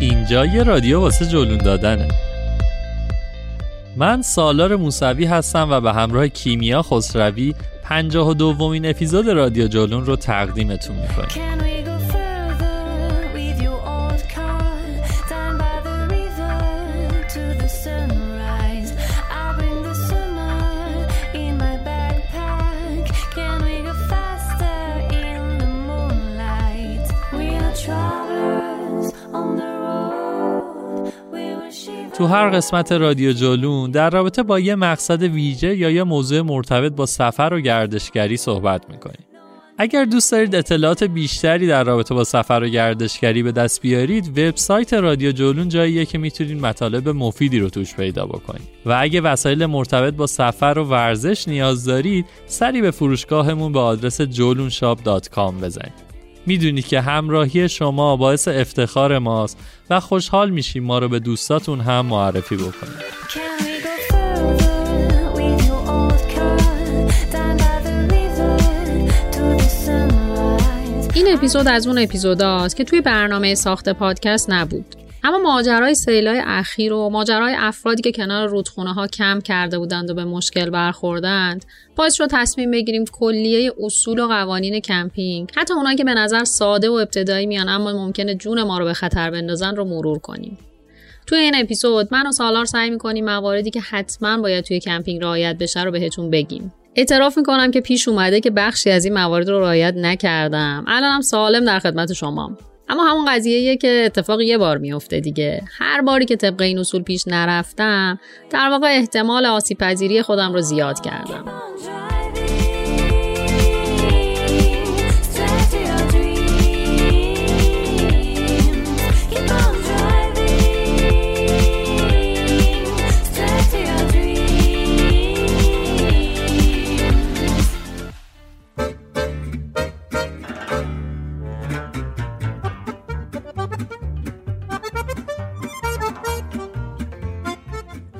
اینجا یه رادیو واسه جلون دادنه. من سالار موسوی هستم و به همراه کیمیا خسروی پنجاه و دومین اپیزود رادیو جلون رو تقدیمتون می‌کنیم. تو هر قسمت رادیو جلون در رابطه با یه مقصد ویژه یا یه موضوع مرتبط با سفر و گردشگری صحبت می‌کنیم. اگر دوست دارید اطلاعات بیشتری در رابطه با سفر و گردشگری به دست بیارید وبسایت رادیو جولون جاییه که می‌تونید مطالب مفیدی رو توش پیدا بکنید. و اگه وسایل مرتبط با سفر و ورزش نیاز دارید سری به فروشگاهمون به آدرس جولونشاپ.com بزنید. می‌دونید که همراهی شما باعث افتخار ماست و خوشحال میشیم ما رو به دوستاتون هم معرفی بکنید? این اپیزود از اون اپیزوداست که توی برنامه ساخت پادکست نبود اما ماجرای سیلای اخیر و ماجرای افرادی که کنار رودخونه ها کم کرده بودند و به مشکل برخوردند باعث شد تصمیم بگیریم کلیه اصول و قوانین کمپینگ حتی اونایی که به نظر ساده و ابتدایی میان اما ممکنه جون ما رو به خطر بندازن رو مرور کنیم. توی این اپیزود من و سالار سعی می‌کنیم مواردی که حتما باید توی کمپینگ رعایت بشه رو بهتون بگیم. اعتراف می‌کنم که پیش اومده که بخشی از این موارد رو رعایت نکردم. الانم سالم در خدمت شما. اما همون قضیه که اتفاق یه بار میفته دیگه. هر باری که طبق این اصول پیش نرفتم در واقع احتمال آسیب پذیری خودم رو زیاد کردم.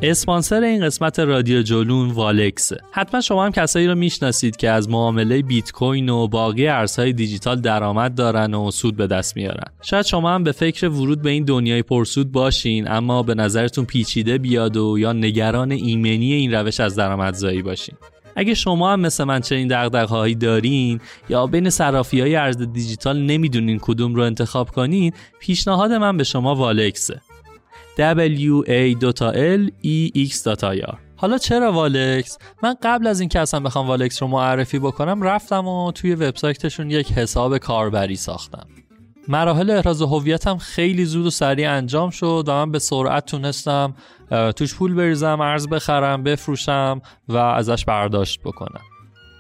اسپانسر این قسمت رادیو جولون والکسه حتما شما هم کسایی رو می‌شناسید که از معامله بیت کوین و باقی ارزهای دیجیتال درآمد دارن و سود به دست میارن. شاید شما هم به فکر ورود به این دنیای پرسود باشین اما به نظرتون پیچیده بیاد و یا نگران ایمنی این روش از درآمدزایی باشین. اگه شما هم مثل من چنین دغدغه‌هایی دارین یا بین صرافی های ارز دیجیتال نمی‌دونین کدوم رو انتخاب کنین پیشنهاد من به شما والکسه. W a l x حالا چرا والکس؟ من قبل از اینکه اصلا بخوام والکس رو معرفی بکنم رفتم و توی وبسایتشون یک حساب کاربری ساختم. مراحل احراز هویتم خیلی زود و سریع انجام شد و من به سرعت تونستم توش پول بریزم ارز بخرم بفروشم و ازش برداشت بکنم.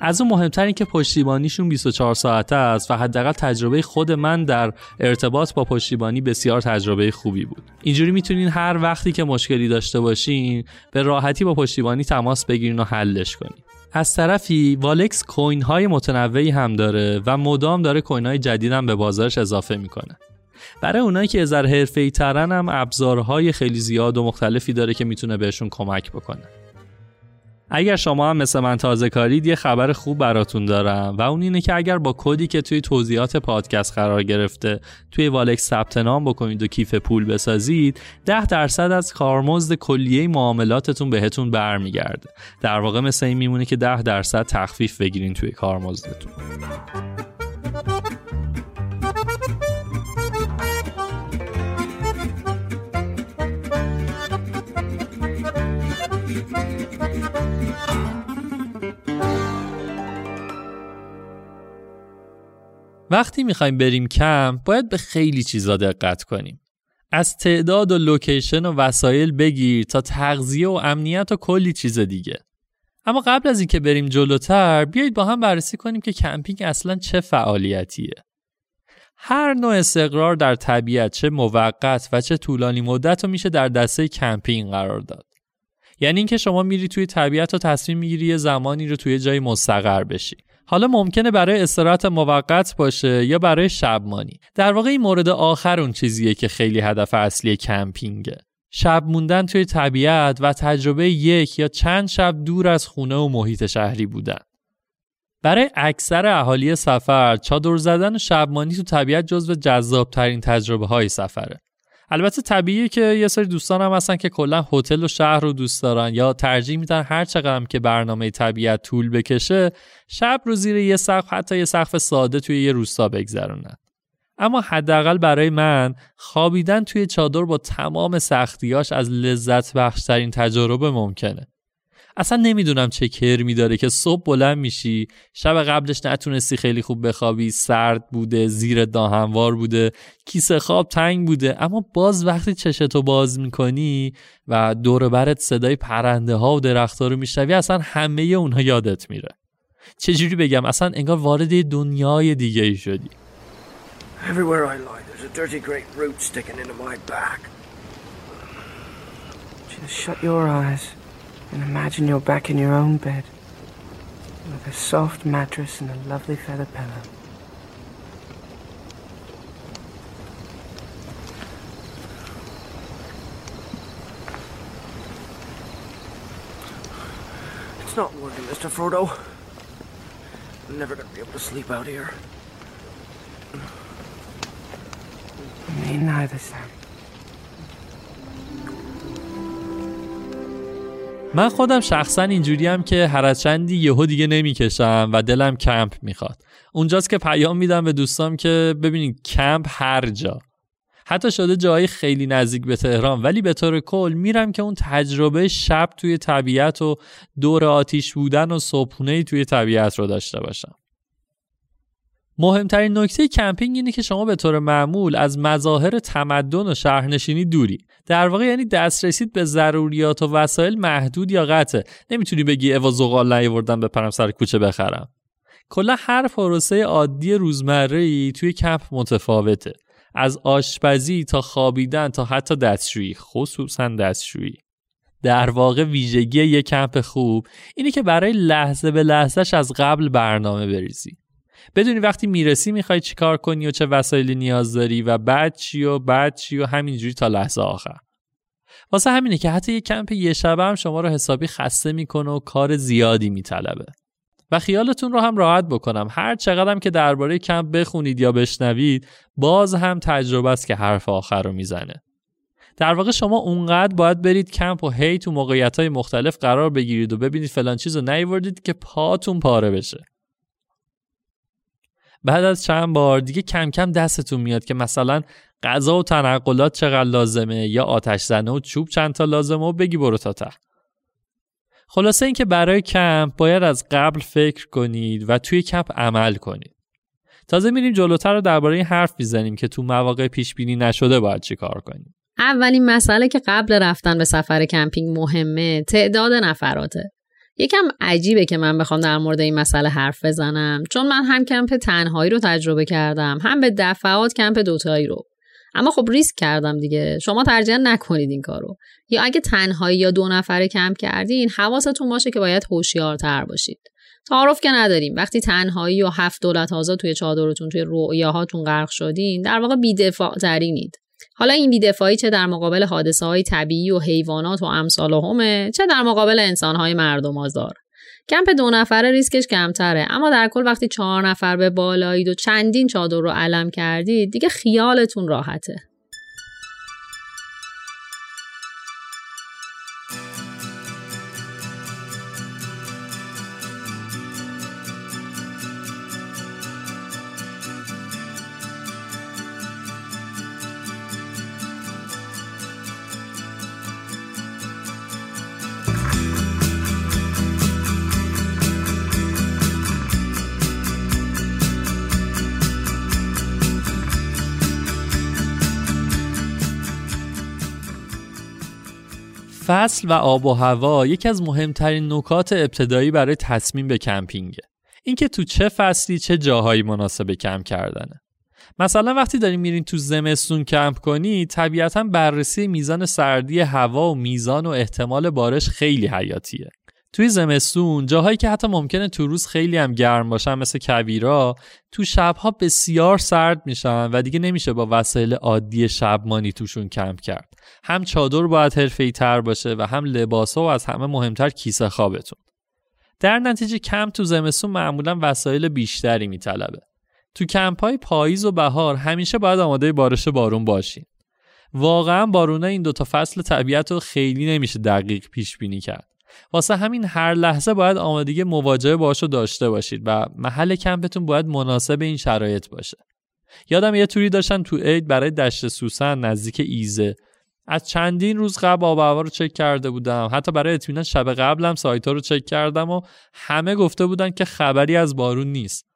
از اون مهمتر این که پشتیبانیشون 24 ساعته است و حداقل تجربه خود من در ارتباط با پشتیبانی بسیار تجربه خوبی بود. اینجوری می‌تونین هر وقتی که مشکلی داشته باشین به راحتی با پشتیبانی تماس بگیرین و حلش کنین. از طرفی والکس کوین های متنوعی هم داره و مدام داره کوین های جدید هم به بازارش اضافه می‌کنه. برای اونایی که ازر حرفه‌ای ترن هم ابزارهای خیلی زیاد و مختلفی داره که می‌تونه بهشون کمک بکنه. اگر شما هم مثل من تازه کارید یه خبر خوب براتون دارم. و اون اینه که اگر با کدی که توی توضیحات پادکست قرار گرفته توی والکس ثبت نام بکنید و کیف پول بسازید 10 درصد از کارمزد کلیه معاملاتتون بهتون برمیگرده. در واقع مثل این میمونه که 10 درصد تخفیف بگیرین توی کارمزدتون. وقتی می‌خوایم بریم کمپ باید به خیلی چیزا دقت کنیم. از تعداد و location و وسایل بگیر تا تغذیه و امنیت و کلی چیز دیگه. اما قبل از اینکه بریم جلوتر بیایید با هم بررسی کنیم که کمپینگ اصلا چه فعالیتیه. هر نوع استقرار در طبیعت چه موقت و چه طولانی مدت رو میشه در دسته کمپینگ قرار داد. یعنی اینکه شما میری توی طبیعت و تصمیم می‌گیری یه زمانی رو توی جایی مستقر بشی. حالا ممکنه برای استراحت موقت باشه یا برای شبمانی. در واقع این مورد آخر اون چیزیه که خیلی هدف اصلی کمپینگه. شب موندن توی طبیعت و تجربه یک یا چند شب دور از خونه و محیط شهری بودن. برای اکثر اهالی سفر چادر زدن و شبمانی تو طبیعت جزو جذابترین تجربه های سفره. البته طبیعیه که یه سری دوستان هم هستن که کلا هتل و شهر رو دوست دارن یا ترجیح میدن هر چقدر که برنامه طبیعت طول بکشه شب رو زیر یه سقف حتی یه سقف ساده توی یه روستا بگذرونن. اما حداقل برای من خوابیدن توی چادر با تمام سختیاش از لذت بخشترین تجربه ممکنه. اصلا نمی‌دونم چه کرمی داره که صبح بلند میشی شب قبلش نتونستی خیلی خوب بخوابی سرد بوده زیر داهموار بوده کیسه خواب تنگ بوده اما باز وقتی چشتو باز می‌کنی و دور برت صدای پرنده ها و درختها رو میشنوی اصلا همه اونها یادت میره. چجوری بگم؟ اصلا انگار وارد دنیای دیگه ای شدی. Everywhere I lie, there's a dirty great root sticking into my back. Just shut your eyes. And imagine you're back in your own bed with a soft mattress and a lovely feather pillow. It's not working, Mr. Frodo. I'm never gonna be able to sleep out here. Me neither, Sam. من خودم شخصا اینجوریم که هر از چندی یهو دیگه نمی‌کشم و دلم کمپ می‌خواد. اونجاست که پیام میدم به دوستام که ببینید کمپ هر جا. حتی شده جایی خیلی نزدیک به تهران ولی به طور کل میرم که اون تجربه شب توی طبیعت و دور آتیش بودن و صبحونه توی طبیعت رو داشته باشم. مهمترین نکته کمپینگ اینه که شما به طور معمول از مظاهر تمدن و شهرنشینی دوری. در واقع یعنی دسترسید به ضروریات و وسایل محدود یا قطعه نمی‌تونی بگی اوا زغال نیاوردم بپرم سر کوچه بخرم. کلا هر پروسه عادی روزمره ای توی کمپ متفاوته. از آشپزی تا خوابیدن تا حتی دستشویی خصوصا دستشویی. در واقع ویژگی یک کمپ خوب اینه که برای لحظه به لحظهش از قبل برنامه بریزی. بدونی وقتی می‌رسی می‌خوای چیکار کنی و چه وسایلی نیاز داری و بعد چی و بعد چی و همینجوری تا لحظه آخر. واسه همینه که حتی یه کمپ یه شبه هم شما رو حسابی خسته می‌کنه و کار زیادی میطلبه. و خیالتون رو هم راحت بکنم. هر چقدرم که درباره کمپ بخونید یا بشنوید باز هم تجربه است که حرف آخر رو می‌زنه. در واقع شما اونقدر باید برید کمپ و هی تو موقعیت های مختلف قرار بگیرید و ببینید فلان چیز رو نیوردید که پاتون پاره بشه. بعد از چند بار دیگه کم کم دستتون میاد که مثلا غذا و تنقلات چقدر لازمه یا آتش زنه و چوب چند تا لازمه و بگی برو تا ته. خلاصه اینکه برای کمپ باید از قبل فکر کنید و توی کمپ عمل کنید. تازه میریم جلوتر رو درباره این حرف می‌زنیم که تو مواقع پیش بینی نشده باید چی کار کنیم. اولین مسئله که قبل رفتن به سفر کمپینگ مهمه تعداد نفراته. یکم عجیبه که من بخوام در مورد این مسئله حرف بزنم. چون من هم کمپ تنهایی رو تجربه کردم هم به دفعات کمپ دوتایی رو. اما خب ریسک کردم دیگه. شما نکنید این کارو. یا اگه تنهایی یا دو نفره کمپ کردین حواستون باشه که باید هوشیارتر باشید. تعارف که نداریم. وقتی تنهایی و هفت دولت آزاد توی چادرتون توی رؤیاهاتون غرق شدین در واقع بیدفاع ترینید حالا این بیدفاعی چه در مقابل حادثه های طبیعی و حیوانات و امثال همه چه در مقابل انسان های مردم آزار کمپ دو نفره ریسکش کمتره اما در کل وقتی چهار نفر به بالایید و چندین چادر رو علم کردید دیگه خیالتون راحته. فصل و آب و هوا یکی از مهمترین نکات ابتدایی برای تصمیم به کمپینگه. اینکه تو چه فصلی چه جاهایی مناسب کمپ کردنه. مثلا وقتی دارین میرین تو زمستون کمپ کنی طبیعتا بررسی میزان سردی هوا و میزان و احتمال بارش خیلی حیاتیه. توی زمستون جاهایی که حتی ممکنه تو روز خیلی هم گرم باشن مثل کویرا تو شبها بسیار سرد میشن و دیگه نمیشه با وسایل عادی شبمانی توشون کمپ کرد. هم چادر باید حرفه‌ای تر باشه و هم لباسا و از همه مهمتر کیسه خوابتون. در نتیجه کمپ تو زمستون معمولا وسایل بیشتری میطلبه. تو کمپ های پاییز و بهار همیشه باید آماده بارش بارون باشین. واقعا بارونه این دوتا فصل طبیعت رو خیلی نمیشه دقیق پیش بینی کرد. واسه همین هر لحظه باید آمادگی مواجهه باشو داشته باشید و محل کمپتون باید مناسب این شرایط باشه. یادم یه توری داشتن تو عید برای دشت سوسن نزدیک ایزه. از چندین روز قبل آب هوا رو چک کرده بودم. حتی برای اطمینان شب قبلم سایت رو چک کردم و همه گفته بودن که خبری از بارون نیست.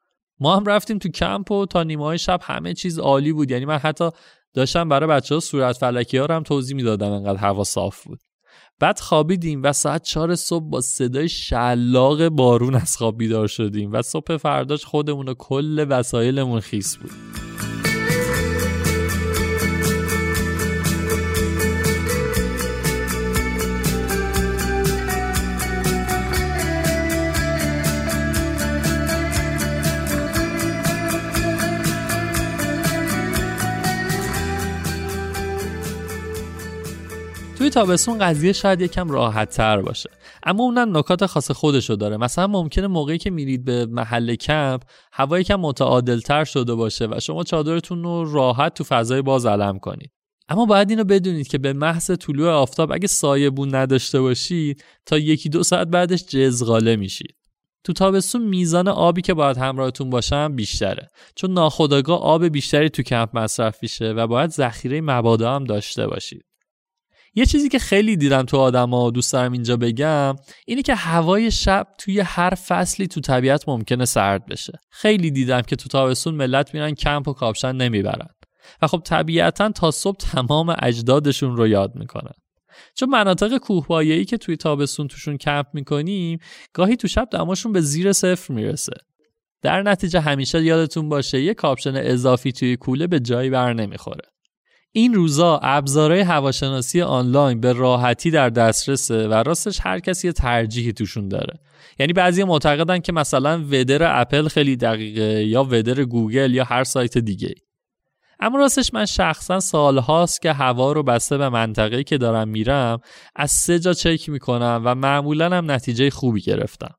ما هم رفتیم تو کمپ و تا نیمه های شب همه چیز عالی بود. یعنی من حتی داشتم برای بچه ها صورت فلکی ها رو هم توضیح می‌دادم انقدر هوا صاف بود. بعد خوابیدیم و ساعت چهار صبح با صدای شلاق بارون از خواب بیدار شدیم و صبح فرداش خودمون و کل وسایلمون خیس بود. توی تابستون قضیه شاید یکم راحت تر باشه. اما اونم نکات خاص خودشو داره. مثلا ممکنه موقعی که میرید به محل کمپ هوا یکم متعادل تر شده باشه و شما چادرتون رو راحت تو فضای باز علم کنید. اما باید اینو بدونید که به محض طلوع آفتاب اگه سایه بون نداشته باشید تا یکی دو ساعت بعدش جزغاله میشید. تو تابستون میزان آبی که باید همراهتون باشم بیشتره. چون ناخودآگاه آب بیشتری تو کمپ مصرف میشه و باید ذخیره مبادا هم داشته باشید. یه چیزی که خیلی دیدم تو آدما دوست دارم اینجا بگم اینه که هوای شب توی هر فصلی تو طبیعت ممکنه سرد بشه. خیلی دیدم که تو تابستون ملت میرن کمپ و کاپشن نمی‌برن. و خب طبیعتا تا صبح تمام اجدادشون رو یاد می‌کنن. چون مناطق کوهپایه‌ای که توی تابستون توشون کمپ می‌کنیم گاهی تو شب دماشون به زیر صفر می‌رسه. در نتیجه همیشه یادتون باشه یه کاپشن اضافی توی کوله به جایی بر نمی‌خوره. این روزا ابزارهای هواشناسی آنلاین به راحتی در دسترسه و راستش هر کسی یه ترجیحی توشون داره. یعنی بعضی معتقدن که مثلا ودر اپل خیلی دقیقه یا ودر گوگل یا هر سایت دیگه اما راستش من شخصا سالهاست که هوا رو بسته به منطقه‌ای که دارم میرم از سه جا چک می‌کنم و معمولا هم نتیجه خوبی گرفتم.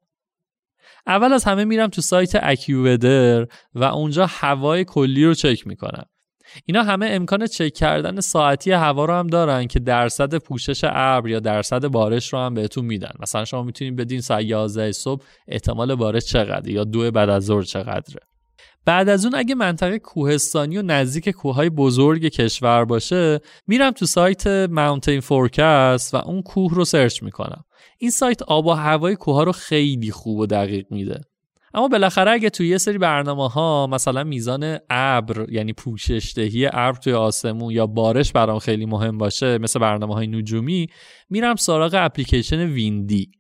اول از همه میرم تو سایت اکیوودر و اونجا هوای کلی رو چک می‌کنم. اینا همه امکان چک کردن ساعتی هوا رو هم دارن که درصد پوشش ابر یا درصد بارش رو هم بهتون میدن. مثلا شما می‌تونید بدین ساعت 11 صبح احتمال بارش چقدره یا دو بعد از ظهر چقدره. بعد از اون اگه منطقه کوهستانی و نزدیک کوههای بزرگ کشور باشه میرم تو سایت Mountain Forecast و اون کوه رو search می‌کنم. این سایت آب و هوای کوه رو خیلی خوب و دقیق میده. اما بالاخره اگه توی یه سری برنامه ها مثلا میزان ابر یعنی پوشش دهی ابر توی آسمون یا بارش برام خیلی مهم باشه مثل برنامه های نجومی میرم سراغ اپلیکیشن Windy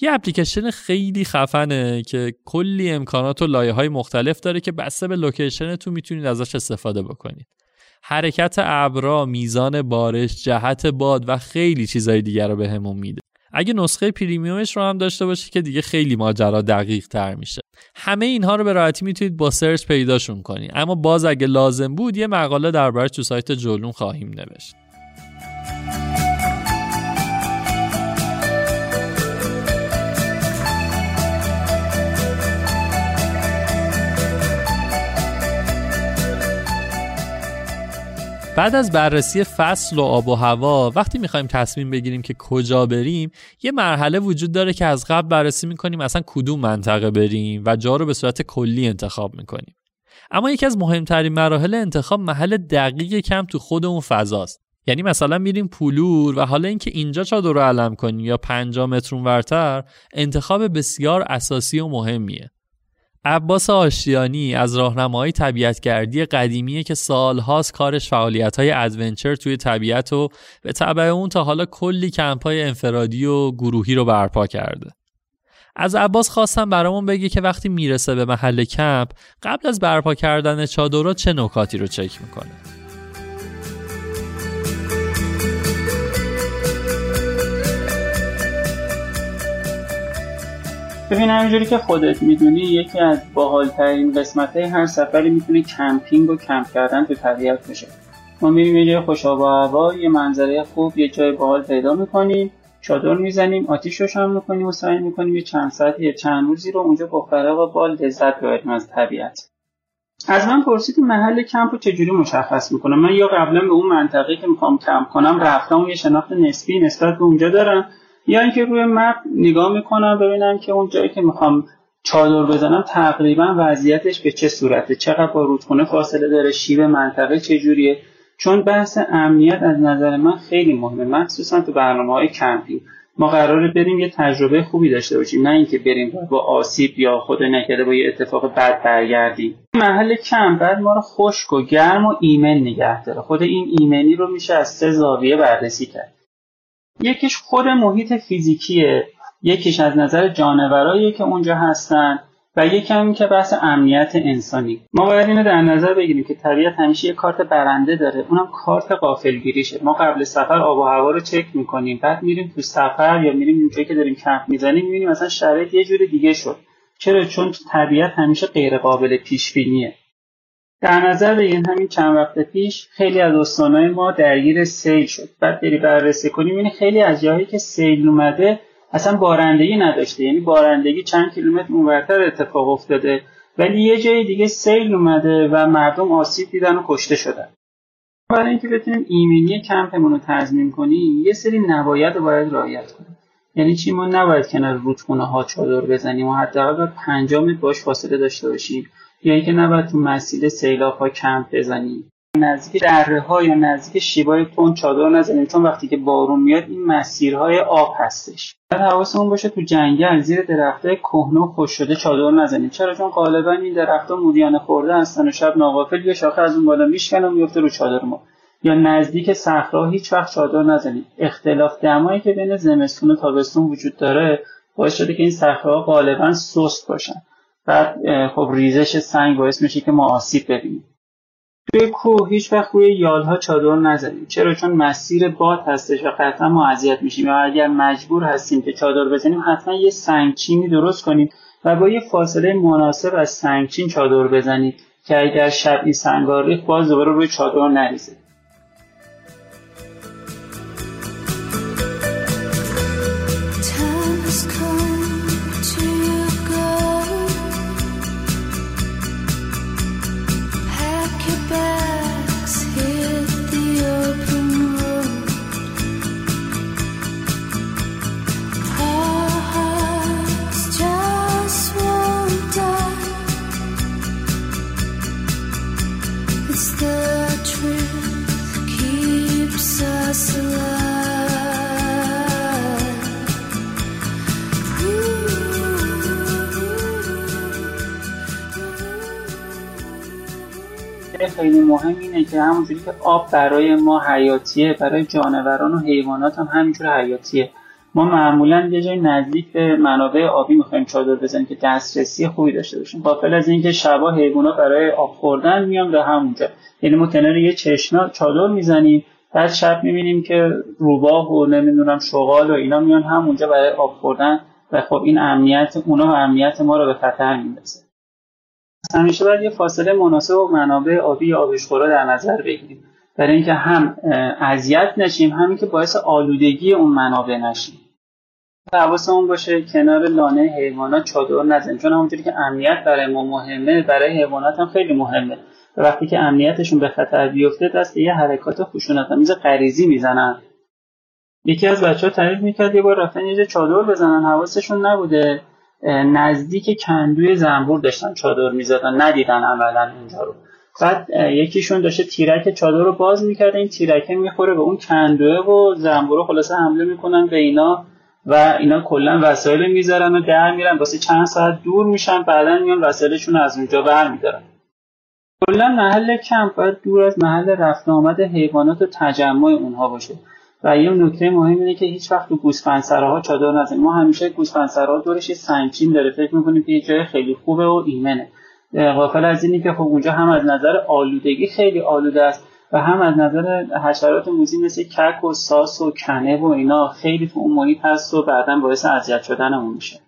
یه اپلیکیشن خیلی خفنه که کلی امکانات و لایه های مختلف داره که بسته به location تون می‌تونید ازش استفاده بکنید حرکت ابرا، میزان بارش، جهت باد و خیلی چیزای دیگر رو بهمون میده. اگه نسخه پریمیومش رو هم داشته باشید که دیگه خیلی ماجرا دقیق تر میشه. همه اینها رو به راحتی می‌تونید با سرچ پیداشون کنید اما باز اگه لازم بود یه مقاله دربارش تو سایت جلون خواهیم نوشت. بعد از بررسی فصل و آب و هوا وقتی می‌خوایم تصمیم بگیریم که کجا بریم یه مرحله وجود داره که از قبل بررسی می‌کنیم اصلا کدوم منطقه بریم و جا رو به صورت کلی انتخاب می‌کنیم. اما یکی از مهمترین مراحل انتخاب محل دقیق کم تو خود اون فضاست. یعنی مثلا میریم پولور و حالا اینکه اینجا چادر رو علم کنیم یا 5 متر ورتر انتخاب بسیار اساسی و مهمیه. عباس آشتیانی از راهنماهای طبیعتگردی قدیمیه که سالهاست کارش فعالیت‌های ادونچر توی طبیعت و به تبع اون تا حالا کلی کمپای انفرادی و گروهی رو برپا کرده. از عباس خواستم برامون بگه که وقتی می‌رسه به محل کمپ قبل از برپا کردن چادرها چه نکاتی رو چک می‌کنه. ببین همینجوری که خودت می‌دونی یکی از باحالترین قسمت هر سفری می‌تونه کمپینگ و کمپ کردن تو طبیعت باشه ما میریم یه جای هوا یه منظره خوب یه جای باحال پیدا می‌کنیم چادر می‌زنیم آتیش روشن می‌کنیم و سعی می‌کنیم یه چند ساعتی یا چند روزی رو اونجا فراغ و بال لذت ببریم از طبیعت. از من پرسید محل کمپ رو چجوری مشخص می‌کنم؟ من یا قبلا به اون منطقه که می‌خوام کمپ کنم رفتم یه شناخت نسبی نسبت به اونجا دارم یا اینکه روی مپ نگاه می‌کنم ببینم که اون جایی که می‌خوام چادر بزنم تقریبا وضعیتش به چه صورته؟ چقدر با رودخونه فاصله داره؟ شیب منطقه چجوریه؟ چون بحث امنیت از نظر من خیلی مهمه مخصوصا تو برنامه های کمپینگ ما قراره بریم یه تجربه خوبی داشته باشیم نه اینکه بریم با آسیب یا خدای نکرده با یه اتفاق بد برگردیم. محل کمپ باید ما رو خشک و گرم و ایمن نگه داره. خود این ایمنی رو میشه از سه زاویه بررسی کرد. یکیش خود محیط فیزیکیه. یکیش از نظر جانورایی که اونجا هستن و یکیم که بحث امنیت انسانی. ما باید اینو در نظر بگیریم که طبیعت همیشه یه کارت برنده داره. اونم کارت غافلگیریشه ما قبل سفر آب و هوا رو چک می‌کنیم. بعد میریم تو سفر یا میریم اونجایی که داریم کمپ می‌زنیم می‌بینیم مثلا شرایط یه جور دیگه شد. چرا؟ چون طبیعت همیشه غیر قابل پیش بینیه در نظر بگیریم همین چند وقت پیش خیلی از استانهای ما درگیر سیل شد. بعد بری بررسی کنیم این خیلی از جاهایی که سیل اومده اصلا بارندگی نداشته. یعنی بارندگی چند کیلومتر اونورتر اتفاق افتاده ولی یه جای دیگه سیل اومده و مردم آسیب دیدن و کشته شدن. برای اینکه بتونیم ایمنی کمپمون رو تضمین کنیم یه سری نباید باید رعایت کنیم. یعنی چی؟ ما نباید کنار رودخونه ها چادر بزنیم و حداقل باید 5 متر باش فاصله داشته باشیم یا اینکه نباید تو مسیر سیلاب ها کمپ بزنیم. نزدیک دره ها یا نزدیک شیبای تون چادر نزنیم چون وقتی که بارون میاد این مسیرهای آب هستش. بعد حواسمون باشه تو جنگل زیر درختای کهنه و خوش شده چادر نزنیم. چرا؟ چون غالبا این درختها موریانه خورده هستن و شب ناغافل یه شاخه از اون بالا میشکنه و میفته رو چادر ما. یا نزدیک صخرا هیچ وقت چادر نزنیم اختلاف دمایی که بین زمستون و تابستون وجود داره باعث شده که این صخره‌ها غالبا سست باشن. بعد خب ریزش سنگ باعث میشه که ما آسیب ببینیم. توی کوه هیچ وقت روی یالها چادر نزنیم چرا؟ چون مسیر باد هستش و قطعا ما اذیت میشیم. یا اگر مجبور هستیم که چادر بزنیم حتما یه سنگچینی درست کنیم و با یه فاصله مناسب از سنگچین چادر بزنید که اگر شب این سنگا ریخت باز دوباره روی چادر نریزه مهم اینه که همونجوری که آب برای ما حیاتیه برای جانوران و حیوانات هم همینجور حیاتیه. ما معمولا یه جای نزدیک به منابع آبی می‌خوایم چادر بزنیم که دسترسی خوبی داشته باشیم. غافل از اینکه شبا حیوونا برای آب خوردن میان به همونجا. یعنی ما کنار یه چشمه چادر می‌زنیم بعد شب می‌بینیم که روباه و نمی‌دونم شغال و اینا میان همونجا برای آب خوردن و خب این امنیت اونا و امنیت ما رو به خطر میندازه همیشه باید یه فاصله مناسب و منابع آبی یا آبشخورا در نظر بگیریم. برای اینکه هم اذیت نشیم همین که باعث آلودگی اون منابع نشیم. حواسمون باشه کنار لانه حیوانات چادر نزنیم. چون همونجوری که امنیت برای ما مهمه برای حیوانات هم خیلی مهمه. وقتی که امنیتشون به خطر بیفته دست یه حرکات خشونت‌آمیز غریزی می‌زنن. یکی از بچه ها تعریف می‌کرد یه بار رفتن یه چادر بزنن حواسشون نبوده. نزدیک کندوی زنبور داشتن چادر می‌زدن ندیدن عملا اونجا رو. بعد یکیشون داشته تیرک چادر رو باز می‌کرده این تیرکه می‌خوره به اون کندوه و زنبور رو خلاصه حمله می‌کنن به اینا و اینا کلا وسایل می‌ذارن و در میرن. واسه چند ساعت دور میشن بعدا میان وسایلشون از اونجا برمیدارن. کلا محل کمپ باید دور از محل رفت آمد حیوانات و تجمع اونها باشه. و یه نکته مهم اینه که هیچ وقت تو چادر نزنیم. ما همیشه گوسفندسراها دورش یه سنگچین داره. فکر می‌کنیم که یه جای خیلی خوبه و ایمنه. غافل از اینی که خب اونجا هم از نظر آلودگی خیلی آلوده است و هم از نظر حشرات موذی مثل کک و ساس و کنه و اینا خیلی تو اون محیط هست و بعدا باعث اذیت شدنمون میشه.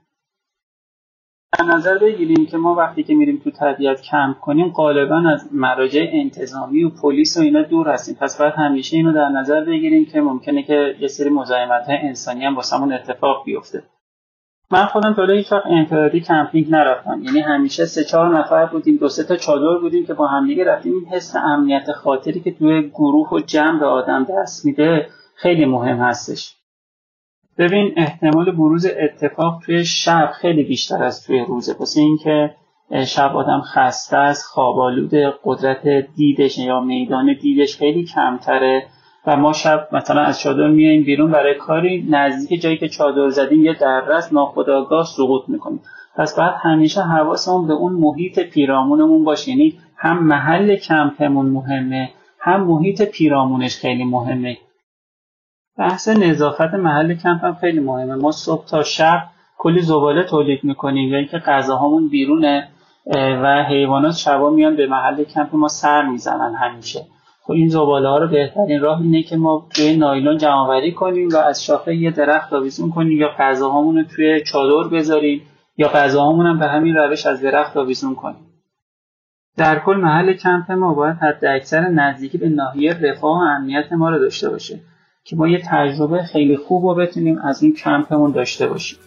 در نظر بگیریم که ما وقتی که میریم تو طبیعت کمپ کنیم غالبا از مراجع انتظامی و پلیس و اینا دور هستیم. پس باید همیشه اینو در نظر بگیریم که ممکنه که یه سری مزاحمت های انسانی هم واسمون اتفاق بیفته. من خودم تا هیچ وقت انفرادی کمپینگ نرفتم. یعنی همیشه سه چهار نفر بودیم دو سه تا چادر بودیم که با همدیگه رفتیم. این حس امنیت خاطری که توی گروه و جمع به آدم دست میده خیلی مهم هستش. ببین احتمال بروز اتفاق توی شب خیلی بیشتر از توی روزه. واسه اینکه شب آدم خسته است خوابالود قدرت دیدش یا میدان دیدش خیلی کمتره. و ما شب مثلا از چادر میایم بیرون برای کاری نزدیک جایی که چادر زدیم یه دررس ناخودآگاه سقوط می‌کنیم. پس بعد همیشه حواسمون به اون محیط پیرامونمون باشه. یعنی هم محل کمپمون مهمه هم محیط پیرامونش خیلی مهمه. بحث نظافت محل کمپ هم خیلی مهمه. ما صبح تا شب کلی زباله تولید می‌کنیم. یا اینکه غذاهامون بیرونه و حیوانات شبا میان به محل کمپ ما سر می‌زنن همیشه. خب این زباله ها رو بهترین راه اینه که ما توی نایلون جمع کنیم و از شاخه یه درخت آویزون کنیم یا غذاهامون رو توی چادر بذاریم یا غذاهامون هم به همین روش از درخت آویزون کنیم. در کل محل کمپ ما باید حد اکثر نزدیکی به ناحیه رفاه و امنیت ما رو داشته باشه. که ما یه تجربه خیلی خوب رو بتونیم از این کمپمون داشته باشیم.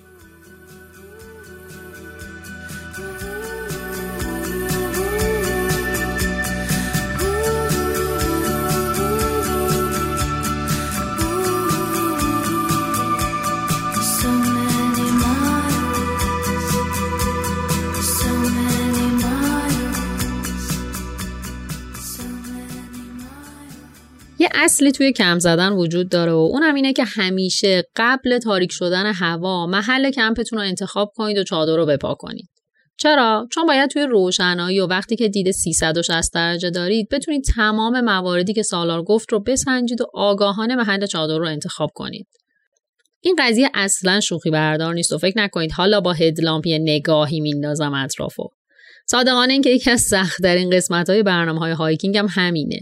اصلی توی کمپ زدن وجود داره و اونم اینه که همیشه قبل تاریک شدن هوا محل کمپتون رو انتخاب کنید و چادر رو بپا کنید. چرا؟ چون باید توی روشنایی و وقتی که دید 360 درجه دارید بتونید تمام مواردی که سالار گفت رو بسنجید و آگاهانه محل چادر رو انتخاب کنید. این قضیه اصلا شوخی بردار نیست و فکر نکنید حالا با headlamp یه نگاهی میندازم اطرافو. صادقانه اینکه یکی از سخت ترین قسمت های برنامه های hiking هم همینه.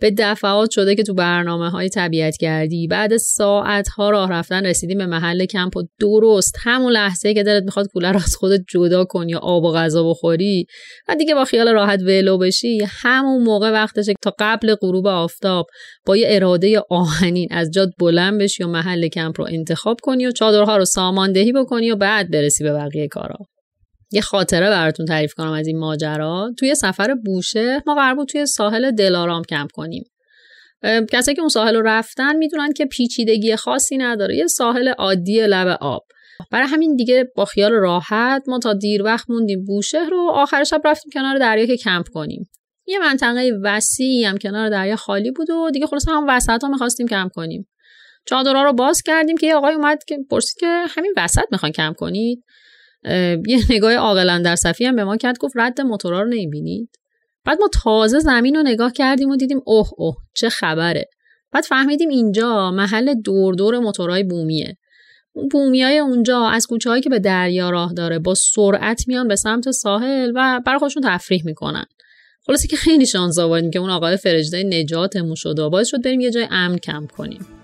به دفعات شده که تو برنامه های طبیعت گردی. بعد ساعت ها راه رفتن رسیدیم به محل کمپ و درست همون لحظه که دلت می‌خواد کولر از خودت جدا کنی یا آب و غذا بخوری و دیگه با خیال راحت ولو بشی همون موقع وقتشه تا قبل غروب آفتاب با یه اراده آهنین از جاد بلند بشی و محل کمپ رو انتخاب کنی و چادرها رو ساماندهی بکنی و بعد برسی به بقیه کارا. یه خاطره براتون تعریف کنم از این ماجرا. توی سفر بوشه ما قرار بود توی ساحل دلارام کمپ کنیم. کسایی که اون ساحل رو رفتن می‌دونن که پیچیدگی خاصی نداره. یه ساحل عادی لب آب. برای همین دیگه با خیال راحت ما تا دیر وقت موندیم بوشهر رو آخر شب رفتیم کنار دریا که کمپ کنیم. یه منطقه وسیعی هم کنار دریا خالی بود و دیگه خلاص هم وسط ها می‌خواستیم کمپ کنیم. چادرها رو باز کردیم که یه آقای اومد که پرسید که همین وسط می‌خواین کمپ کنید؟ یه نگاه عاقلا در صفی هم به ما کرد گفت رد موتورا رو نمی‌بینید؟ بعد ما تازه زمین رو نگاه کردیم و دیدیم اوه اوه چه خبره. بعد فهمیدیم اینجا محل دور دور موتورهای بومیه. بومیای اونجا از کوچه هایی که به دریا راه داره با سرعت میان به سمت ساحل و برای خودشون تفریح می‌کنن. خلاصه که خیلی شانس آوردیم که اون آقای فرشته نجاتمون شد و باعث شد بریم یه جای امن کمپ کنیم.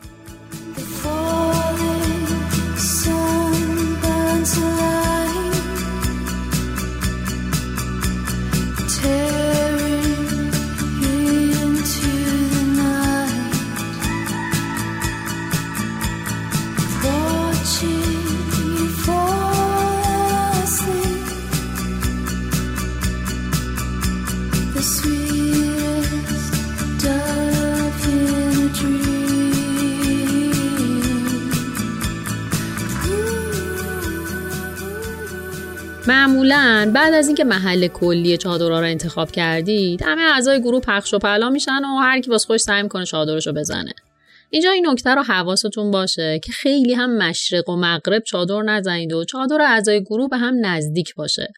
بعد از اینکه محل کلی چادرها رو انتخاب کردید همه اعضای گروه پخش و پلا میشن و هر کی واسه خودش سعی می‌کنه چادرشو بزنه. اینجا این نکته رو حواستون باشه که خیلی هم مشرق و مغرب چادر نزنید و چادر اعضای گروه به هم نزدیک باشه.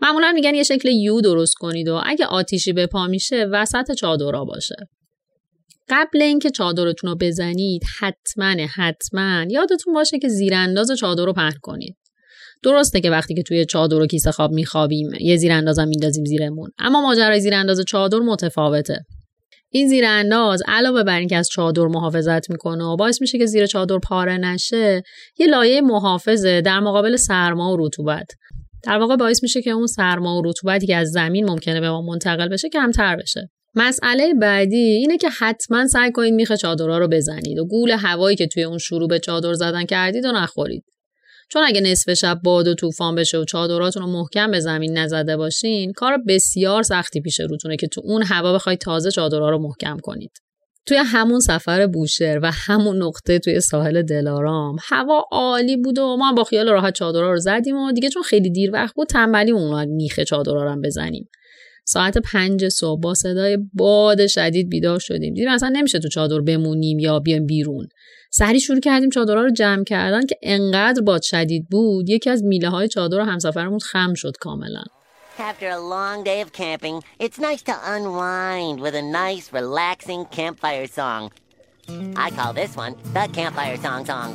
معمولا میگن یه شکل یو درست کنید و اگه آتیشی به پا میشه وسط چادرها باشه. قبل اینکه چادرتون رو بزنید حتما حتما یادتون باشه که زیرانداز چادر رو پهن کنید. درسته که وقتی که توی چادر و کیسه خواب میخوابیم یه زیراندازم میندازیم زیرمون. اما ماجرای زیرانداز چادر متفاوته. این زیرانداز علاوه بر اینکه از چادر محافظت می‌کنه و باعث میشه که زیر چادر پاره نشه یه لایه محافظه در مقابل سرما و رطوبت. در واقع باعث میشه که اون سرما و رطوبتی که از زمین ممکنه به ما منتقل بشه کمتر بشه. مسئله بعدی اینه که حتما سعی کنید میخه چادرها رو بزنید و گول هوایی که توی اون شروع به چادر زدن کردید و نخورید. چون اگه نصف شب باد و طوفان بشه و چادراتون رو محکم به زمین نزده باشین کار بسیار سختی پیش روتونه که تو اون هوا بخواید تازه چادرها رو محکم کنید. توی همون سفر بوشهر و همون نقطه توی ساحل دلارام هوا عالی بود و ما با خیال راحت چادرها رو زدیم و دیگه چون خیلی دیر وقت بود تنبلی اون میخه چادرها رو بزنیم. ساعت پنج صبح با صدای باد شدید بیدار شدیم. دیدیم اصلا نمیشه تو چادر بمونیم یا بیایم بیرون. سری شروع کردیم چادرها رو جمع کردن که انقدر باد شدید بود یکی از میله های چادر همسفرمون خم شد کاملا After a long day of camping, it's nice to unwind with a nice, relaxing campfire song. I call this one the Campfire Song Song.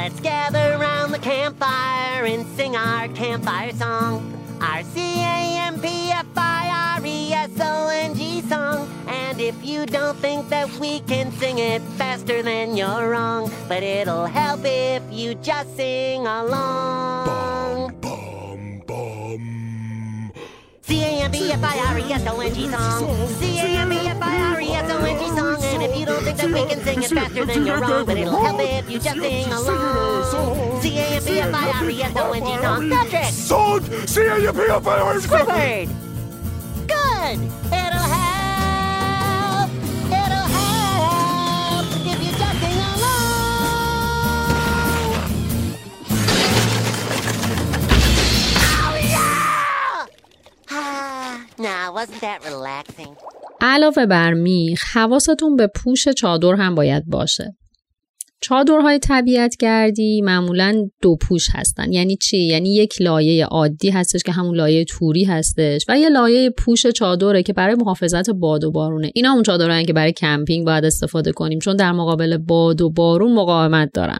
Let's gather around the campfire and sing our campfire song. Our C A M P F I R E S O N G song. And if you don't think that we can sing it faster, then you're wrong. But it'll help if you just sing along. C A M C-A-M-B-F-I-R-E-S-O-N-G song. C-A-M-B-F-I-R-E-S-O-N-G song. And if you don't think that we can sing it faster, then you're wrong. But it'll help if you just sing along. C-A-M-B-F-I-R-E-S-O-N-G song. Patrick! Sold! C-A-M-B-F-I-R-E-S-O-N-G song. Good! It'll help. Wasn't that relaxing? علاوه بر میخ حواستون به پوش چادر هم باید باشه. چادرهای طبیعت گردی معمولا دو پوش هستن. یعنی چی؟ یعنی یک لایه عادی هستش که همون لایه توری هستش و یه لایه پوش چادره که برای محافظت باد و بارونه. اینا اون چادرهایی که برای کمپینگ باید استفاده کنیم چون در مقابل باد و بارون مقاومت دارن.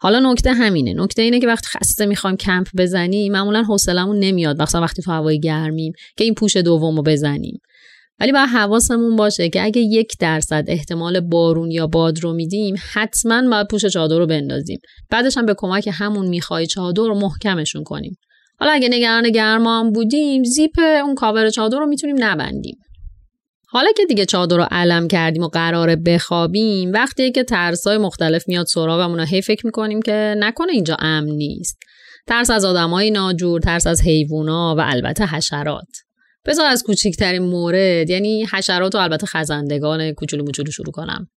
حالا نکته همینه. نکته اینه که وقتی خسته می‌خوایم کمپ بزنیم معمولا حوصلمون نمیاد مثلا وقتی تو هوای گرمیم که این پوش دوم رو بزنیم. ولی باید حواسمون باشه که اگه یک درصد احتمال بارون یا باد رو میدیم حتما باید پوش چادر رو بندازیم. بعدش هم به کمک همون می‌خوای چادر رو محکمشون کنیم. حالا اگه نگران گرما هم بودیم زیپ اون کاور چادر رو می‌تونیم نبندیم. حالا که دیگه چادر رو علم کردیم و قراره بخوابیم وقتی که ترسای مختلف میاد سراغمون هی فکر می‌کنیم که نکنه اینجا امن نیست. ترس از آدمای ناجور ترس از حیوونا و البته حشرات. بذار از کوچکترین مورد یعنی حشرات و البته خزندگان کوچولو موچولو شروع کنم.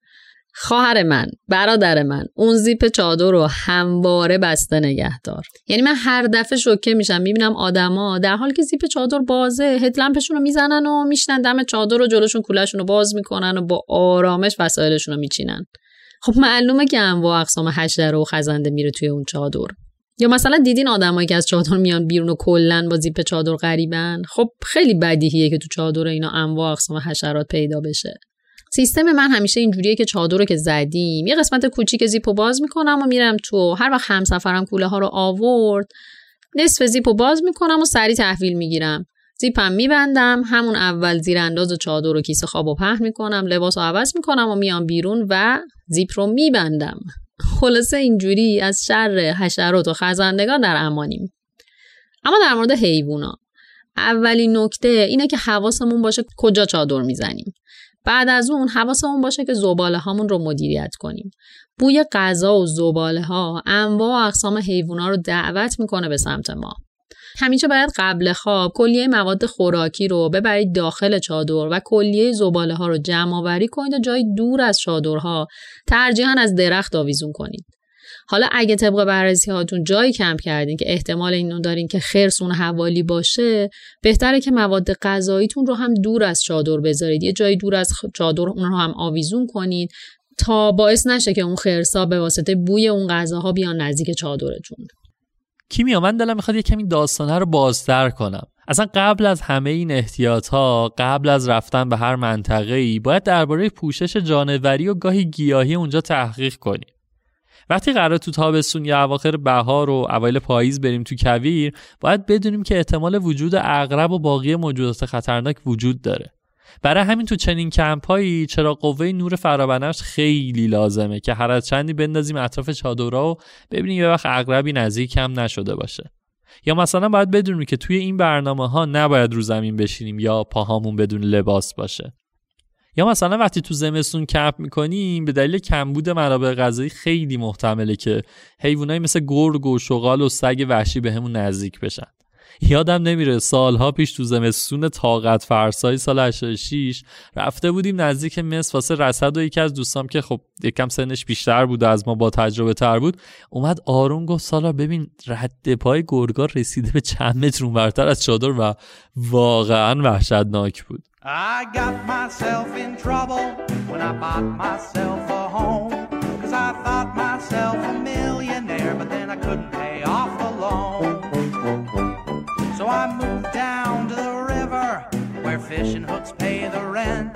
خواهر من برادر من اون زیپ چادر رو همواره بسته نگه دار یعنی من هر دفعه شوکه میشم می‌بینم آدما در حالی که زیپ چادر بازه هدلمپشون رو می‌زنن و میشنن دم چادر رو جلوشون کولشون رو باز می‌کنن و با آرامش وسایلشون رو میچینن. خب معلومه که انواع اقسام حشره و خزنده میره توی اون چادر. یا مثلا دیدین آدمایی که از چادر میان بیرون و کلا با زیپ چادر غریبن؟ خب خیلی بدیهیه که تو چادر اینا انواع اقسام حشرات پیدا بشه. سیستم من همیشه اینجوریه که چادر رو که زدیم. یه قسمت کوچیک زیپو باز می‌کنم و میرم تو. هر وقت همسفرم کوله ها رو آورد نصف زیپو باز می‌کنم و سریع تحویل می‌گیرم. زیپم میبندم همون اول زیر انداز چادر و کیسه خواب و پهن می‌کنم لباس رو عوض می‌کنم و میام بیرون و زیپ رو میبندم. خلاصه اینجوری از شر حشرات و خزندگان در امانیم. اما در مورد حیوونا. اولین نکته اینه که حواسمون باشه کجا چادر می‌زنیم. بعد از اون حواسمون باشه که زباله هامون رو مدیریت کنیم. بوی غذا و زباله ها انواع و اقسام حیوونا رو دعوت می‌کنه به سمت ما. همیشه باید قبل خواب کلیه مواد خوراکی رو ببرید داخل چادر و کلیه زباله ها رو جمع آوری کنید و جای دور از چادرها ترجیحاً از درخت آویزون کنید. حالا اگه طبق بررسی هاتون جایی کمپ کردین که احتمال اینو دارین که خرس اون حوالی باشه بهتره که مواد غذاییتون رو هم دور از چادر بذارید. یه جایی دور از چادر اون رو هم آویزون کنید تا باعث نشه که اون خرسا به واسطه بوی اون غذاها بیان نزدیک چادرتون. کیمیا من دلم می‌خواد یه کمی داستانه رو بازتر کنم. اصلا قبل از همه این احتیاط ها قبل از رفتن به هر منطقه ای باید درباره پوشش جانوری و گاهی گیاهی اونجا تحقیق کنیم. وقتی قرار تو تابستون یا اواخر بهار و اوایل پاییز بریم تو کویر باید بدونیم که احتمال وجود اغرب و باقی موجودات خطرناک وجود داره. برای همین تو چنین کمپایی چرا قوه نور فرابنفش خیلی لازمه که هر از چندی بندازیم اطراف چادرها و ببینیم یه وقت اغربی نزدیک هم نشده باشه. یا مثلا باید بدونیم که توی این برنامه ها نباید رو زمین بشینیم یا پاهامون بدون لباس باشه. یا مثلا وقتی تو زمستون کمپ می‌کنیم به دلیل کمبود منابع غذایی خیلی محتمله که حیوانایی مثل گرگ و شغال و سگ وحشی به همون نزدیک بشن. یادم نمیره سالها پیش تو زمستون طاقت فرسای سال 86 رفته بودیم نزدیک مصر واسه رصد و یکی از دوستام که خب یکم سنش بیشتر بود از ما با تجربه تر بود اومد آروم گفت سالا ببین رد پای گرگا رسیده به چند متر اونورتر از چادر و واقعا وحشتناک بود. I couldn't I moved down to the river where fishing hooks pay the rent.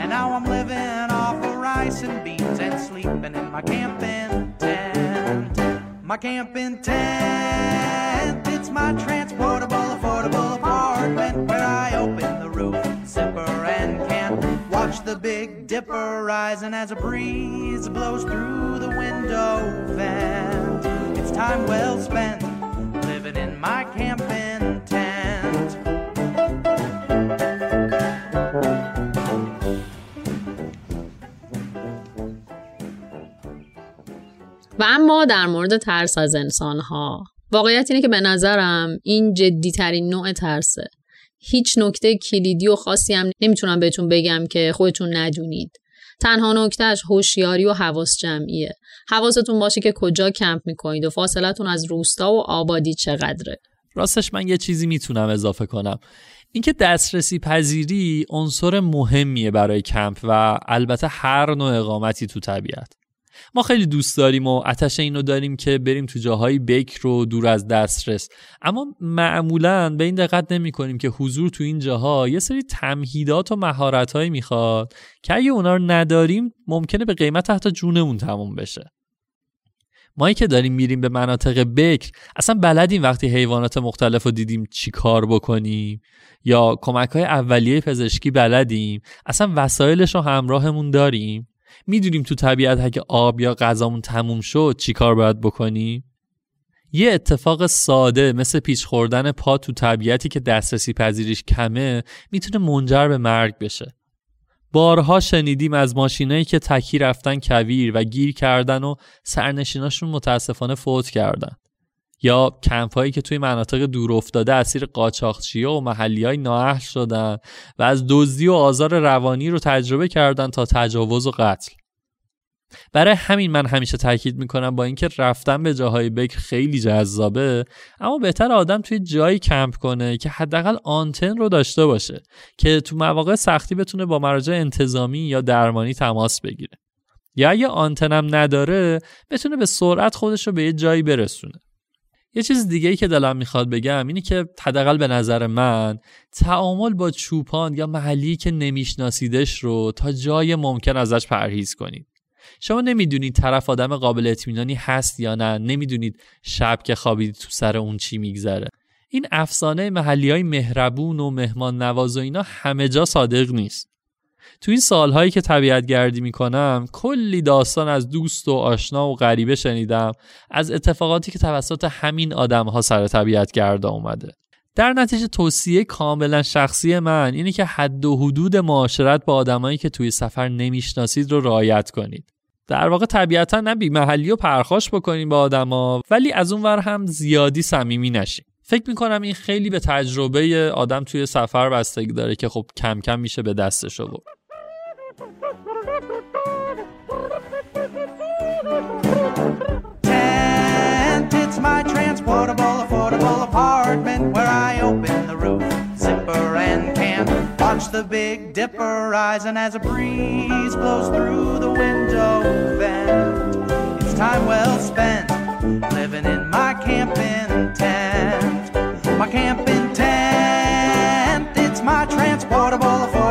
And now I'm living off of rice and beans and sleeping in my camping tent. My camping tent, it's my transportable, affordable apartment where I open the roof zipper and can watch the Big Dipper rising as a breeze blows through the window vent. It's time well spent و اما در مورد ترس از انسان ها واقعیت اینه که به نظرم این جدی ترین نوع ترسه. هیچ نکته کلیدی و خاصی هم نمی‌تونم بهتون بگم که خودتون ندونید. تنها نکتهش هوشیاری و حواس جمعیه. حواستون باشه که کجا کمپ می‌کنید و فاصلتون از روستا و آبادی چقدره. راستش من یه چیزی می‌تونم اضافه کنم. اینکه دسترسی پذیری عنصر مهمیه برای کمپ و البته هر نوع اقامتی تو طبیعت. ما خیلی دوست داریم و اتش اینو داریم که بریم تو جاهای بکر و دور از دسترس. اما معمولا به این دقت نمی کنیم که حضور تو این جاها یه سری تمهیدات و مهارتهایی می‌خواد که اگه اونا رو نداریم ممکنه به قیمت حتی جونمون تموم بشه. مایی که داریم میریم به مناطق بکر اصلا بلدیم وقتی حیوانات مختلف رو دیدیم چی کار بکنیم یا کمک های اولیه پزشکی بلدیم اصلا وسایلش رو همراهمون داریم. می‌دونیم تو طبیعت اگه آب یا غذامون تموم شد چی کار باید بکنیم؟ یه اتفاق ساده مثل پیچ خوردن پا تو طبیعتی که دسترسی پذیریش کمه می‌تونه منجر به مرگ بشه. بارها شنیدیم از ماشینایی که تکی رفتن کویر و گیر کردن و سرنشیناشون متاسفانه فوت کردن. یا کمپ هایی که توی مناطق دور افتاده اسیر قاچاقچی و محلی های نااهل شدن و از دزدی و آزار روانی رو تجربه کردن تا تجاوز و قتل. برای همین من همیشه تاکید می‌کنم با اینکه رفتن به جاهای بکر خیلی جذابه اما بهتر آدم توی جایی کمپ کنه که حداقل آنتن رو داشته باشه که تو مواقع سختی بتونه با مراجع انتظامی یا درمانی تماس بگیره. یا اگه آنتنم نداره بتونه به سرعت خودش رو به یه جایی برسونه. یه چیز دیگه ای که دلم می‌خواد بگم اینه که حداقل به نظر من تعامل با چوپان یا محلی که نمیشناسیدش رو تا جای ممکن ازش پرهیز کنید. شما نمی‌دونید طرف آدم قابل اطمینانی هست یا نه نمی‌دونید شب که خوابید تو سر اون چی میگذره. این افسانه محلی های مهربون و مهمان نواز و اینا همه جا صادق نیست. تو این سالهایی که طبیعت گردی می‌کنم کلی داستان از دوست و آشنا و غریبه شنیدم. از اتفاقاتی که توسط همین آدم ها سر طبیعت گردا اومده. در نتیجه توصیه کاملا شخصی من اینه که حد و حدود معاشرت با آدمایی که توی سفر نمی‌شناسید رو رعایت کنید. در واقع طبیعتا نه بی محلی و پرخاش بکنیم با آدما ولی از اون ور هم زیادی صمیمی نشیم فکر می‌کنم این خیلی به تجربه آدم توی سفر بستگی داره که خب کم کم میشه به دستش آورد it's my transportable, affordable apartment where I open the roof, zipper and can watch the Big Dipper rising as a breeze blows through the window vent. It's time well spent living in my camping tent. My camping tent, it's my transportable,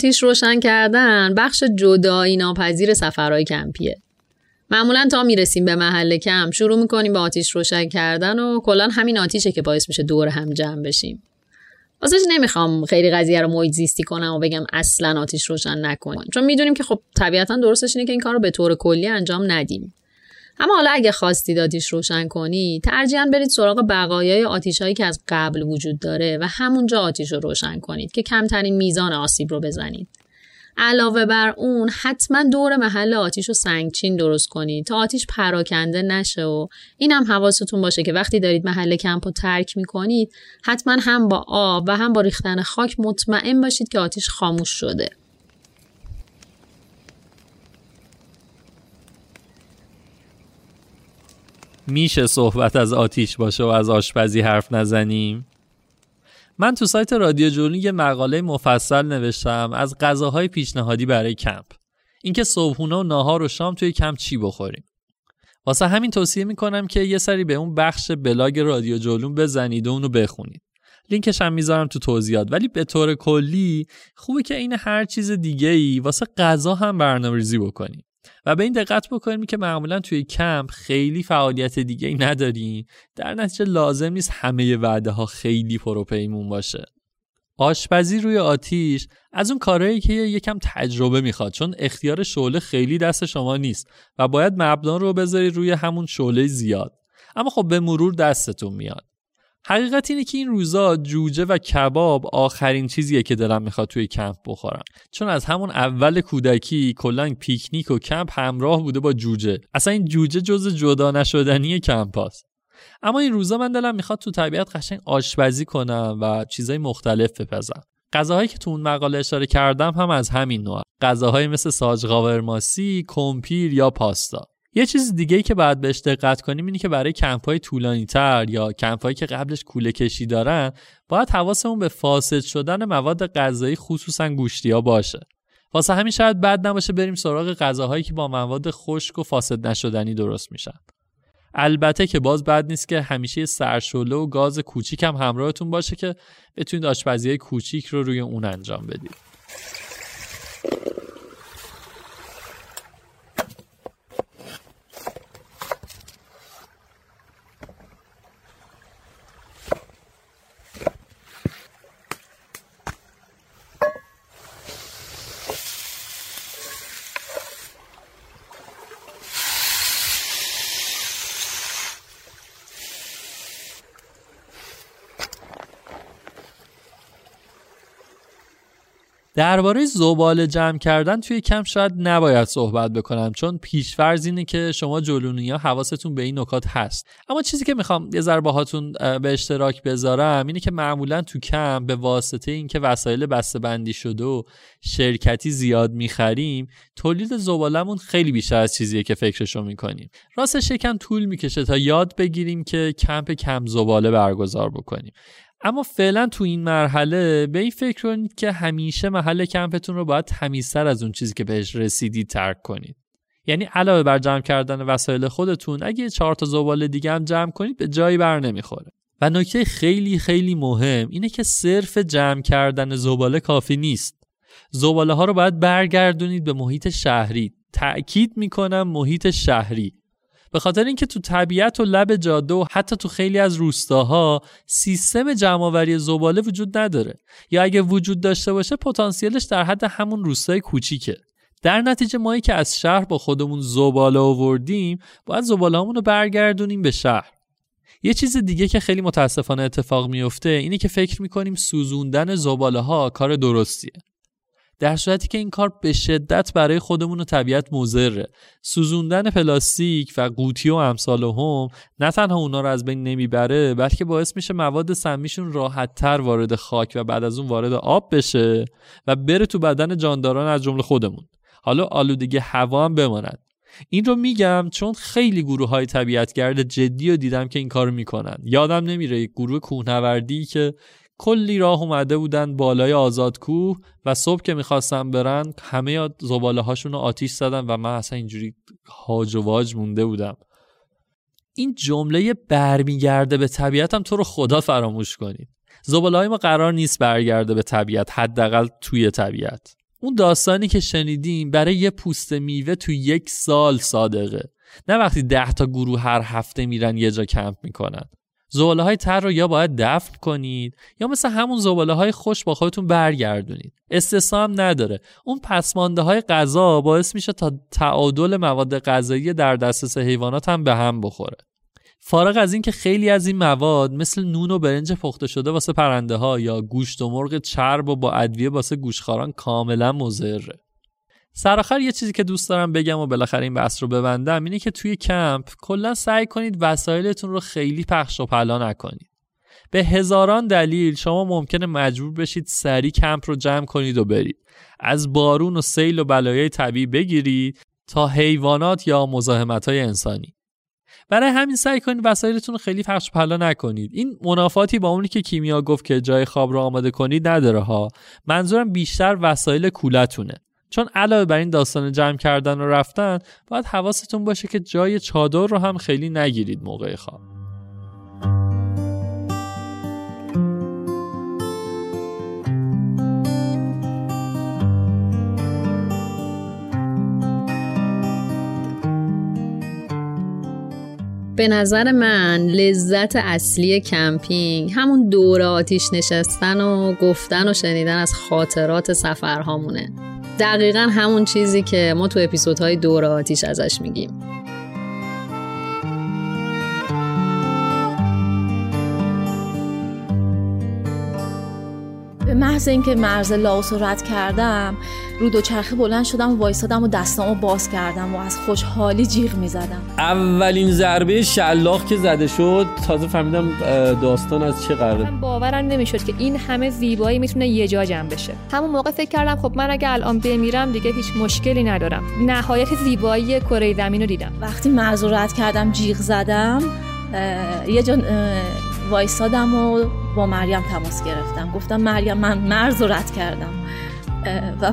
آتیش روشن کردن بخش جدایی ناپذیر سفرهای کمپیه. معمولا تا می‌رسیم به محل کم شروع می‌کنیم به آتیش روشن کردن و کلا همین آتیشه که باعث میشه دور هم جمع بشیم. واسه نمی‌خوام خیلی قضیه رو محیط زیستی کنم و بگم اصلا آتیش روشن نکنیم چون می‌دونیم که خب طبیعتا درستش اینه که این کار رو به طور کلی انجام ندیم. اما حالا اگه خواستید آتیش روشن کنی ترجیحاً برید سراغ بقایای آتیشهایی که از قبل وجود داره و همونجا آتیش رو روشن کنید که کمترین میزان آسیب رو بزنید. علاوه بر اون حتما دور محل آتیش رو سنگچین درست کنید تا آتیش پراکنده نشه و این هم حواستون باشه که وقتی دارید محل کمپ رو ترک می‌کنید حتما هم با آب و هم با ریختن خاک مطمئن باشید که آتیش خاموش شده. میشه صحبت از آتیش باشه و از آشپزی حرف نزنیم؟ من تو سایت رادیو جولون یه مقاله مفصل نوشتم از غذاهای پیشنهادی برای کمپ. اینکه صبحونه و ناهار و شام توی کمپ چی بخوریم. واسه همین توصیه می‌کنم که یه سری به اون بخش بلاگ رادیو جولون بزنید و اونو بخونید. لینکش هم می‌ذارم تو توضیحات. ولی به طور کلی خوبه که عین هر چیز دیگه ای واسه غذا هم برنامه‌ریزی بکنید. و به این دقت بکنیم که معمولا توی کمپ خیلی فعالیت دیگه ای نداریم. در نتیجه لازم نیست همه وعده ها خیلی پروپیمون باشه. آشپزی روی آتیش از اون کارهایی که یکم تجربه می‌خواد چون اختیار شعله خیلی دست شما نیست و باید مبنا رو بذارید روی همون شعله زیاد. اما خب به مرور دستتون میاد. حقیقت اینه که این روزا جوجه و کباب آخرین چیزیه که دلم می‌خواد توی کمپ بخورم. چون از همون اول کودکی کلا پیکنیک و کمپ همراه بوده با جوجه. اصلا این جوجه جز جدا نشدنی کمپ هست. اما این روزا من دلم می‌خواد تو طبیعت قشنگ آشپزی کنم و چیزای مختلف بپزم. غذاهایی که تو اون مقاله اشاره کردم هم از همین نوع. غذاهایی مثل ساج قاورماسی، کمپیر یا پاستا. یه چیز دیگه ای که باید بهش دقت کنیم اینه که برای کمپ های طولانی تر یا کمپ هایی که قبلش کوله کشی دارن باید حواسمون به فاسد شدن مواد غذایی خصوصا گوشتی ها باشه. واسه همین شاید بد نباشه بریم سراغ غذاهایی که با مواد خشک و فاسد نشدنی درست میشن. البته که باز بد نیست که همیشه سرشله و گاز کوچیک هم همراهتون باشه که بتونید آشپزی کوچیک رو روی اون انجام بدید. درباره زباله جمع کردن توی کم شاید نباید صحبت بکنم چون پیشفرز اینه که شما جلونیا حواستون به این نکات هست. اما چیزی که می‌خوام یه ذره باهاتون به اشتراک بذارم اینه که معمولا تو کم به واسطه اینکه وسایل بسته بندی شده و شرکتی زیاد می‌خریم تولید زبالمون خیلی بیشتر از چیزیه که فکرشو می‌کنیم. راستش یکم طول می‌کشه تا یاد بگیریم که کمپ کم زباله برگزار بکنیم. اما فعلا تو این مرحله به این فکر کنید که همیشه محل کمپتون رو باید تمیزتر از اون چیزی که بهش رسیدید ترک کنید. یعنی علاوه بر جمع کردن وسایل خودتون اگه چهار تا زباله دیگه هم جمع کنید به جایی بر نمی‌خوره. و نکته خیلی خیلی مهم اینه که صرف جمع کردن زباله کافی نیست. زباله ها رو باید برگردونید به محیط شهری. تأکید می‌کنم محیط شهری. به خاطر اینکه تو طبیعت و لب جاده و حتی تو خیلی از روستاها سیستم جمعآوری زباله وجود نداره. یا اگه وجود داشته باشه پتانسیلش در حد همون روستای کوچیکه. در نتیجه مایی که از شهر با خودمون زباله آوردیم باید زباله رو برگردونیم به شهر. یه چیز دیگه که خیلی متاسفانه اتفاق میفته اینه که فکر می‌کنیم سوزوندن زباله ها کار درستیه. در صورتی که این کار به شدت برای خودمون و طبیعت مضره. سوزوندن پلاستیک و قوطی و امثال هم نه تنها اونا رو از بین نمی‌بره بلکه باعث میشه مواد سمیشون راحتتر وارد خاک و بعد از اون وارد آب بشه و بره تو بدن جانداران از جمله خودمون. حالا آلودگی هوا هم بماند. این رو میگم چون خیلی گروه های طبیعتگرد جدی رو دیدم که این کارو می‌کنن. یادم نمیره یک گروه کوهنوردی که کلی راه اومده بودن بالای آزادکوه و صبح که می‌خواستن برن همه زباله هاشون رو آتیش زدن و من اصلا اینجوری هاج و واج مونده بودم. این جمله برمیگرده به طبیعتم تو رو خدا فراموش کنید. زباله های ما قرار نیست برگرده به طبیعت حداقل توی طبیعت. اون داستانی که شنیدیم برای یه پوست میوه تو یک سال صادقه. نه وقتی ده تا گروه هر هفته میرن یه جا کمپ می‌کنن. زباله های تر رو یا باید دفن کنید یا مثل همون زباله های خوش با خودتون برگردونید. استثنا هم نداره. اون پسمانده های غذا باعث میشه تا تعادل مواد غذایی در دسترس حیوانات هم به هم بخوره. فارغ از اینکه خیلی از این مواد مثل نون و برنج پخته شده واسه پرنده ها یا گوشت و مرغ چرب و با ادویه واسه گوشخاران کاملا مضره. سرآخر یه چیزی که دوست دارم بگم و بالاخره این بحث رو ببندم اینه که توی کمپ کلا سعی کنید وسایلتون رو خیلی پخش و پلا نکنید. به هزاران دلیل شما ممکنه مجبور بشید سری کمپ رو جمع کنید و برید. از بارون و سیل و بلایای طبیعی بگیرید تا حیوانات یا مزاحمت های انسانی. برای همین سعی کنید وسایلتون رو خیلی پخش پلا نکنید. این منافاتی با اونی که کیمیا گفت که جای خواب رو آماده کنید نداره ها. منظورم بیشتر وسایل کولتونه. چون علاوه بر این داستان جمع کردن و رفتن باید حواستون باشه که جای چادر رو هم خیلی نگیرید موقع خواب. به نظر من لذت اصلی کمپینگ همون دور آتیش نشستن و گفتن و شنیدن از خاطرات سفرهامونه. دقیقا همون چیزی که ما تو اپیزودهای دور آتیش ازش میگیم. به محض اینکه مرز لاوس رو رد کردم رو دوچرخه بلند شدم و وایسادم و دستامو باز کردم و از خوشحالی جیغ می‌زدم اولین ضربه شلاق که زده شد تازه فهمیدم داستان از چه قراره. باورم نمی‌شد که این همه زیبایی می‌تونه یه جا جمع بشه. همون موقع فکر کردم خب من اگه الان بمیرم دیگه هیچ مشکلی ندارم. نهایت زیبایی کره زمین رو دیدم. وقتی رد کردم جیغ زدم یه جا وایسادم و با مریم تماس گرفتم. گفتم مریم من مرز رو رد کردم و